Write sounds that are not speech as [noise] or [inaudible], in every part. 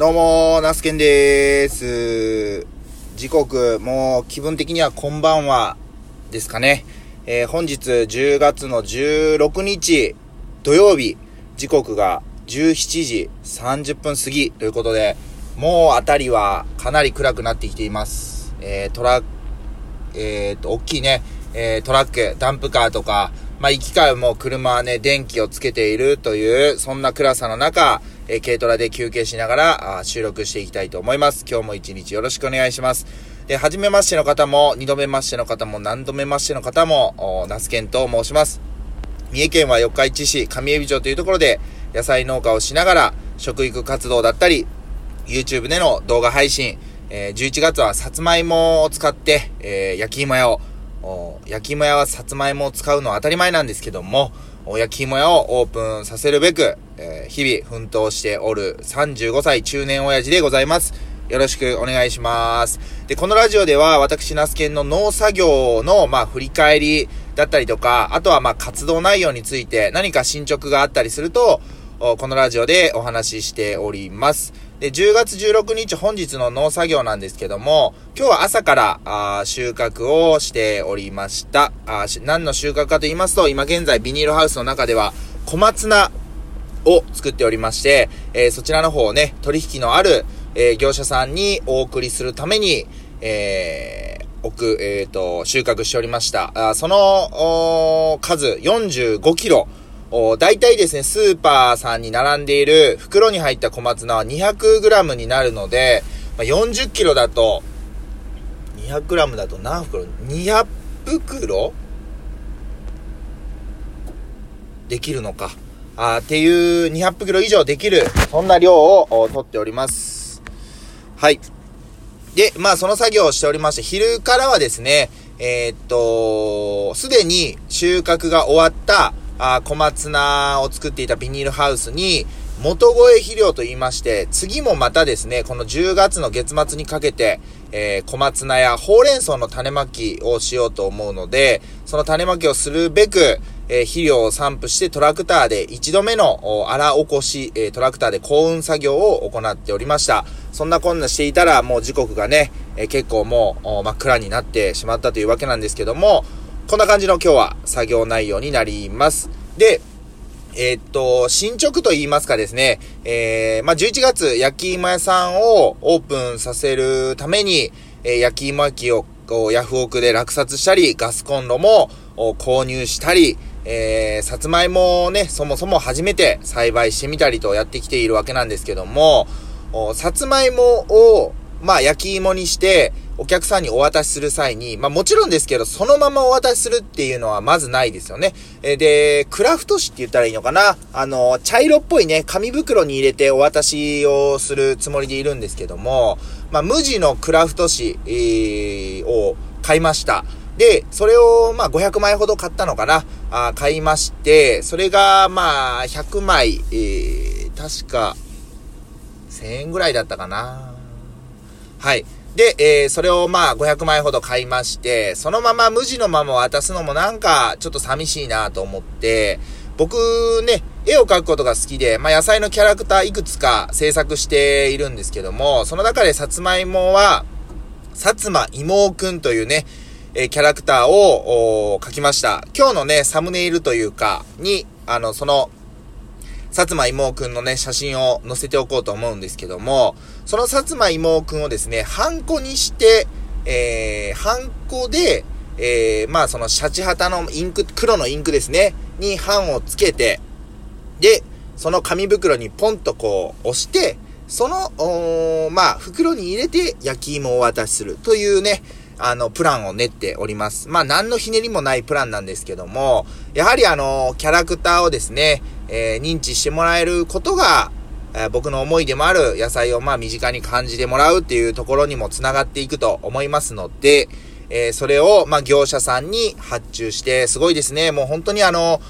どうも、ナスケンでーす。時刻、もう気分的にはこんばんはですかね。えー、本日10月の16日土曜日、時刻が17時30分過ぎということで、もうあたりはかなり暗くなってきています。えー、トラック、えー、と、大きいね、え、トラック、ダンプカーとか、まあ、行き交うもう車はね、電気をつけているという、そんな暗さの中、えー、軽トラで休憩しながらあ収録していきたいと思います。今日も一日よろしくお願いします。で、はじめましての方も、二度目ましての方も、何度目ましての方も、ナスケンと申します。三重県は四日市市上海老町というところで、野菜農家をしながら、食育活動だったり、YouTube での動画配信、えー、11月はさつまいもを使って、えー、焼き芋屋を焼き芋屋はさつまいもを使うのは当たり前なんですけども、焼き芋屋をオープンさせるべく、えー、日々奮闘しておる35歳中年親父でございます。よろしくお願いします。で、このラジオでは私、ナスケンの農作業の、まあ、振り返りだったりとか、あとはまあ、活動内容について何か進捗があったりすると、このラジオでお話ししております。で、10月16日本日の農作業なんですけども、今日は朝からあ収穫をしておりました。あ何の収穫かと言いますと、今現在ビニールハウスの中では小松菜を作っておりまして、えー、そちらの方をね、取引のある、えー、業者さんにお送りするために、えー、置く、えっ、ー、と、収穫しておりました。あその、数45キロ、大体ですね、スーパーさんに並んでいる袋に入った小松菜は 200g になるので、まあ、40kg だと、200g だと何袋 ?200 袋？できるのか。あっていう200袋以上できる、そんな量を取っております。はい。で、まあその作業をしておりまして、昼からはですね、えー、っと、すでに収穫が終わったあ小松菜を作っていたビニールハウスに、元越肥料と言いまして、次もまたですね、この10月の月末にかけて、えー、小松菜やほうれん草の種まきをしようと思うので、その種まきをするべく、えー、肥料を散布してトラクターで一度目の荒起こし、えー、トラクターで幸運作業を行っておりました。そんなこんなしていたら、もう時刻がね、え結構もう真っ暗になってしまったというわけなんですけども、こんな感じの今日は作業内容になります。で、えー、っと、進捗と言いますかですね、えー、まあ、11月焼き芋屋さんをオープンさせるために、えー、焼き芋焼きをヤフオクで落札したり、ガスコンロも購入したり、えー、さつまいもをね、そもそも初めて栽培してみたりとやってきているわけなんですけども、さつまいもを、まあ、焼き芋にして、お客さんにお渡しする際に、まあもちろんですけど、そのままお渡しするっていうのはまずないですよね。えで、クラフト紙って言ったらいいのかな？あの、茶色っぽいね、紙袋に入れてお渡しをするつもりでいるんですけども、まあ無地のクラフト紙、えー、を買いました。で、それを、まあ、500枚ほど買ったのかな？あ買いまして、それが、まあ、100枚、えー、確か、1000円ぐらいだったかなはい。で、えー、それをまあ500枚ほど買いまして、そのまま無地のまま渡すのもなんかちょっと寂しいなと思って、僕ね、絵を描くことが好きで、まあ野菜のキャラクターいくつか制作しているんですけども、その中でさつまいもは、さつまいもくんというね、えー、キャラクターを描きました。今日のね、サムネイルというか、に、あの、その薩摩妹くんのね、写真を載せておこうと思うんですけども、その薩摩妹くんをですね、ハンコにして、えー、ハンコで、えー、まあそのシャチハタのインク、黒のインクですね、に版をつけて、で、その紙袋にポンとこう押して、その、まあ、袋に入れて焼き芋をお渡しするというね、あの、プランを練っております。まあ、何のひねりもないプランなんですけども、やはりあの、キャラクターをですね、えー、認知してもらえることが、えー、僕の思いでもある野菜をまあ身近に感じてもらうっていうところにも繋がっていくと思いますので、えー、それをまあ業者さんに発注して、すごいですね。もう本当にあの、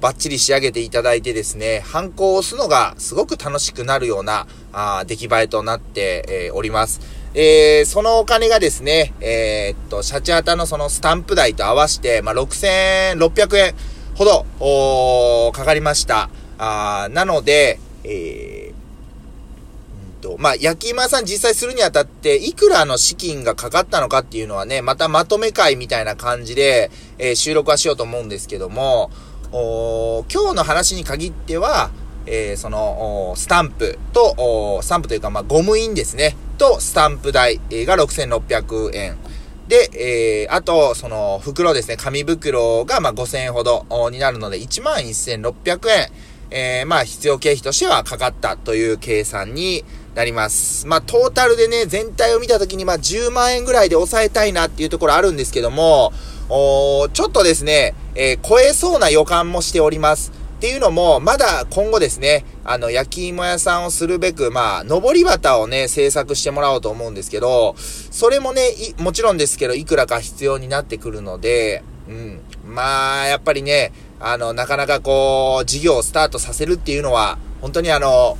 バッチリ仕上げていただいてですね、反抗を押すのがすごく楽しくなるような、あ出来栄えとなって、えー、おります。えー、そのお金がですね、えー、っと、シャチハタのそのスタンプ代と合わせて、まあ、6600円ほど、おかかりました。あなので、えー、んと、まあ、焼き芋屋さん実際するにあたって、いくらの資金がかかったのかっていうのはね、またまとめ会みたいな感じで、えー、収録はしようと思うんですけども、お今日の話に限っては、えー、その、スタンプと、スタンプというか、まあ、ゴム印ですね、と、スタンプ代が6600円。で、えー、あと、その、袋ですね、紙袋が、まあ、5000円ほどになるので、11,600円。えー、まあ、必要経費としてはかかったという計算になります。まあ、トータルでね、全体を見たときに、まあ、10万円ぐらいで抑えたいなっていうところあるんですけども、おちょっとですね、えー、超えそうな予感もしております。っていうのも、まだ今後ですね、あの、焼き芋屋さんをするべく、まあ、登り旗をね、制作してもらおうと思うんですけど、それもね、もちろんですけど、いくらか必要になってくるので、うん。まあ、やっぱりね、あの、なかなかこう、事業をスタートさせるっていうのは、本当にあの、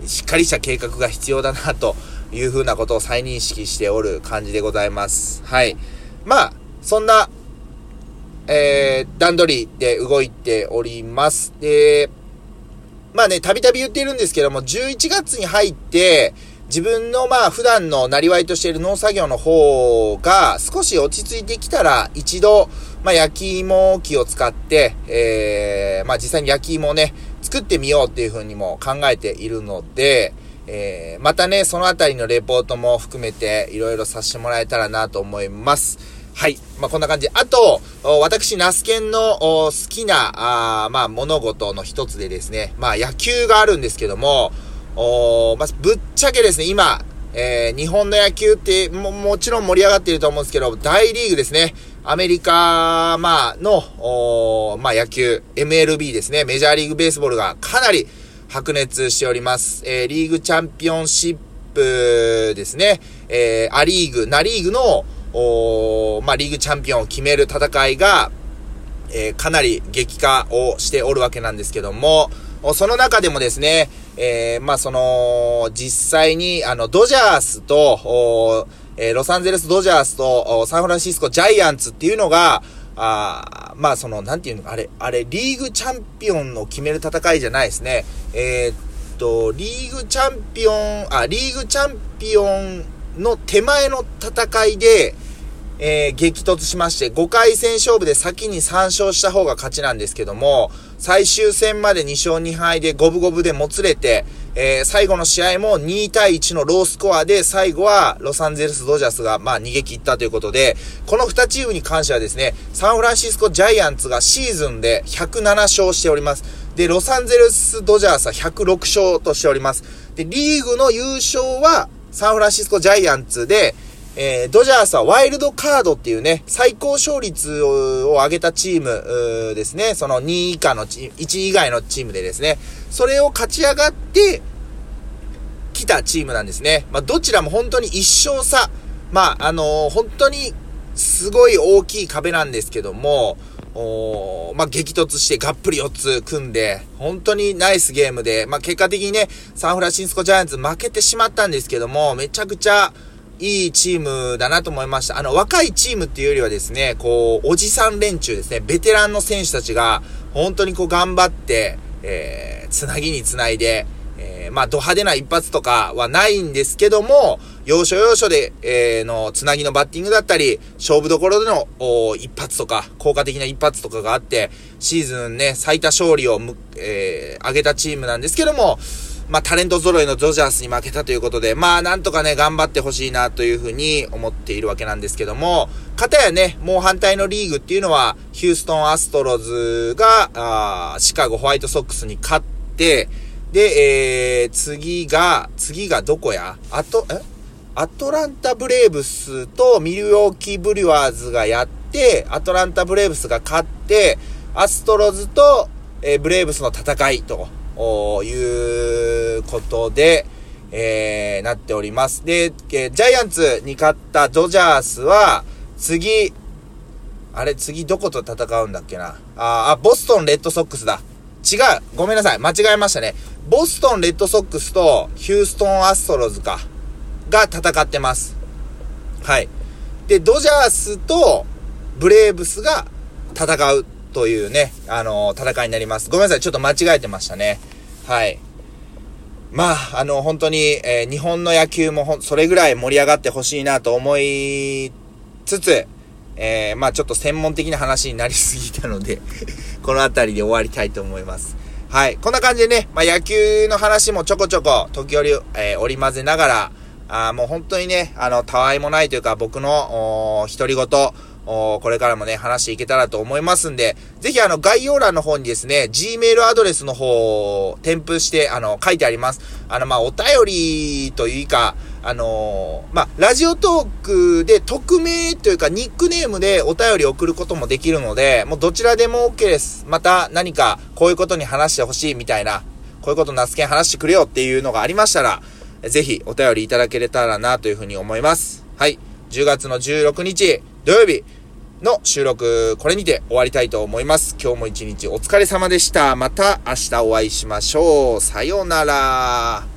うん、しっかりした計画が必要だな、というふうなことを再認識しておる感じでございます。はい。まあ、そんな、えー、段取りで動いております。で、まあね、たびたび言っているんですけども、11月に入って、自分のまあ普段のなりわいとしている農作業の方が少し落ち着いてきたら一度、まあ焼き芋機を使って、えー、まあ実際に焼き芋をね、作ってみようっていうふうにも考えているので、えー、またね、そのあたりのレポートも含めていろいろさせてもらえたらなと思います。はい。まあ、こんな感じ。あと、私、ナスケンの好きな、あまあ、物事の一つでですね、まあ、野球があるんですけども、おまあ、ぶっちゃけですね、今、えー、日本の野球っても、もちろん盛り上がっていると思うんですけど、大リーグですね。アメリカ、まあ、の、おまあ、野球、MLB ですね。メジャーリーグベースボールがかなり白熱しております。えー、リーグチャンピオンシップですね。えー、アリーグ、ナリーグの、おまあ、リーグチャンピオンを決める戦いが、えー、かなり激化をしておるわけなんですけども、その中でもですね、えー、まあ、その、実際に、あの、ドジャースと、えー、ロサンゼルスドジャースと、サンフランシスコジャイアンツっていうのが、あまあ、その、なんていうの、あれ、あれ、リーグチャンピオンを決める戦いじゃないですね。えー、っと、リーグチャンピオン、あ、リーグチャンピオンの手前の戦いで、えー、激突しまして、5回戦勝負で先に3勝した方が勝ちなんですけども、最終戦まで2勝2敗で五分五分でもつれて、えー、最後の試合も2対1のロースコアで、最後はロサンゼルスドジャースが、まあ、逃げ切ったということで、この2チームに関してはですね、サンフランシスコジャイアンツがシーズンで107勝しております。で、ロサンゼルスドジャースは106勝としております。で、リーグの優勝は、サンフランシスコジャイアンツで、えー、ドジャースはワイルドカードっていうね、最高勝率を上げたチームですね。その2位以下のチーム、1位以外のチームでですね、それを勝ち上がってきたチームなんですね。まあ、どちらも本当に一勝差。まあ、あのー、本当にすごい大きい壁なんですけども、おまあ、激突してがっぷり4つ組んで、本当にナイスゲームで、まあ、結果的にね、サンフランシスコジャイアンツ負けてしまったんですけども、めちゃくちゃ、いいチームだなと思いました。あの、若いチームっていうよりはですね、こう、おじさん連中ですね、ベテランの選手たちが、本当にこう頑張って、えー、つなぎにつないで、えー、まあ、ド派手な一発とかはないんですけども、要所要所で、えー、の、つなぎのバッティングだったり、勝負どころでの、お一発とか、効果的な一発とかがあって、シーズンね、最多勝利をえー、上げたチームなんですけども、まあ、タレント揃いのドジャースに負けたということで、まあ、なんとかね、頑張ってほしいなというふうに思っているわけなんですけども、かたやね、もう反対のリーグっていうのは、ヒューストンアストロズが、あシカゴホワイトソックスに勝って、で、えー、次が、次がどこや？あと、え？アトランタブレーブスとミルウォーキーブリュワーズがやって、アトランタブレーブスが勝って、アストロズと、えー、ブレーブスの戦いと。おいうことで、えー、なっております。で、えー、ジャイアンツに勝ったドジャースは、次、あれ、次どこと戦うんだっけな。あ、あ、ボストンレッドソックスだ。違う。ごめんなさい。間違えましたね。ボストンレッドソックスとヒューストンアストロズか。が戦ってます。はい。で、ドジャースとブレーブスが戦うというね、あのー、戦いになります。ごめんなさい。ちょっと間違えてましたね。はい。まあ、あの、本当に、えー、日本の野球もそれぐらい盛り上がってほしいなと思いつつ、えー、まあちょっと専門的な話になりすぎたので [laughs] この辺りで終わりたいと思います。はい。こんな感じでね、まあ野球の話もちょこちょこ、時折、えー、織り交ぜながら、あもう本当にね、あの、たわいもないというか、僕の、お独り言、これからもね、話していけたらと思いますんで、ぜひあの、概要欄の方にですね、Gmail アドレスの方を添付して、あの、書いてあります。あの、まあ、お便りというか、あのー、まあ、ラジオトークで匿名というかニックネームでお便り送ることもできるので、もうどちらでも OK です。また何かこういうことに話してほしいみたいな、こういうことナスケン話してくれよっていうのがありましたら、ぜひお便りいただけれたらなというふうに思います。はい。10月の16日土曜日の収録、これにて終わりたいと思います。今日も一日お疲れ様でした。また明日お会いしましょう。さようなら。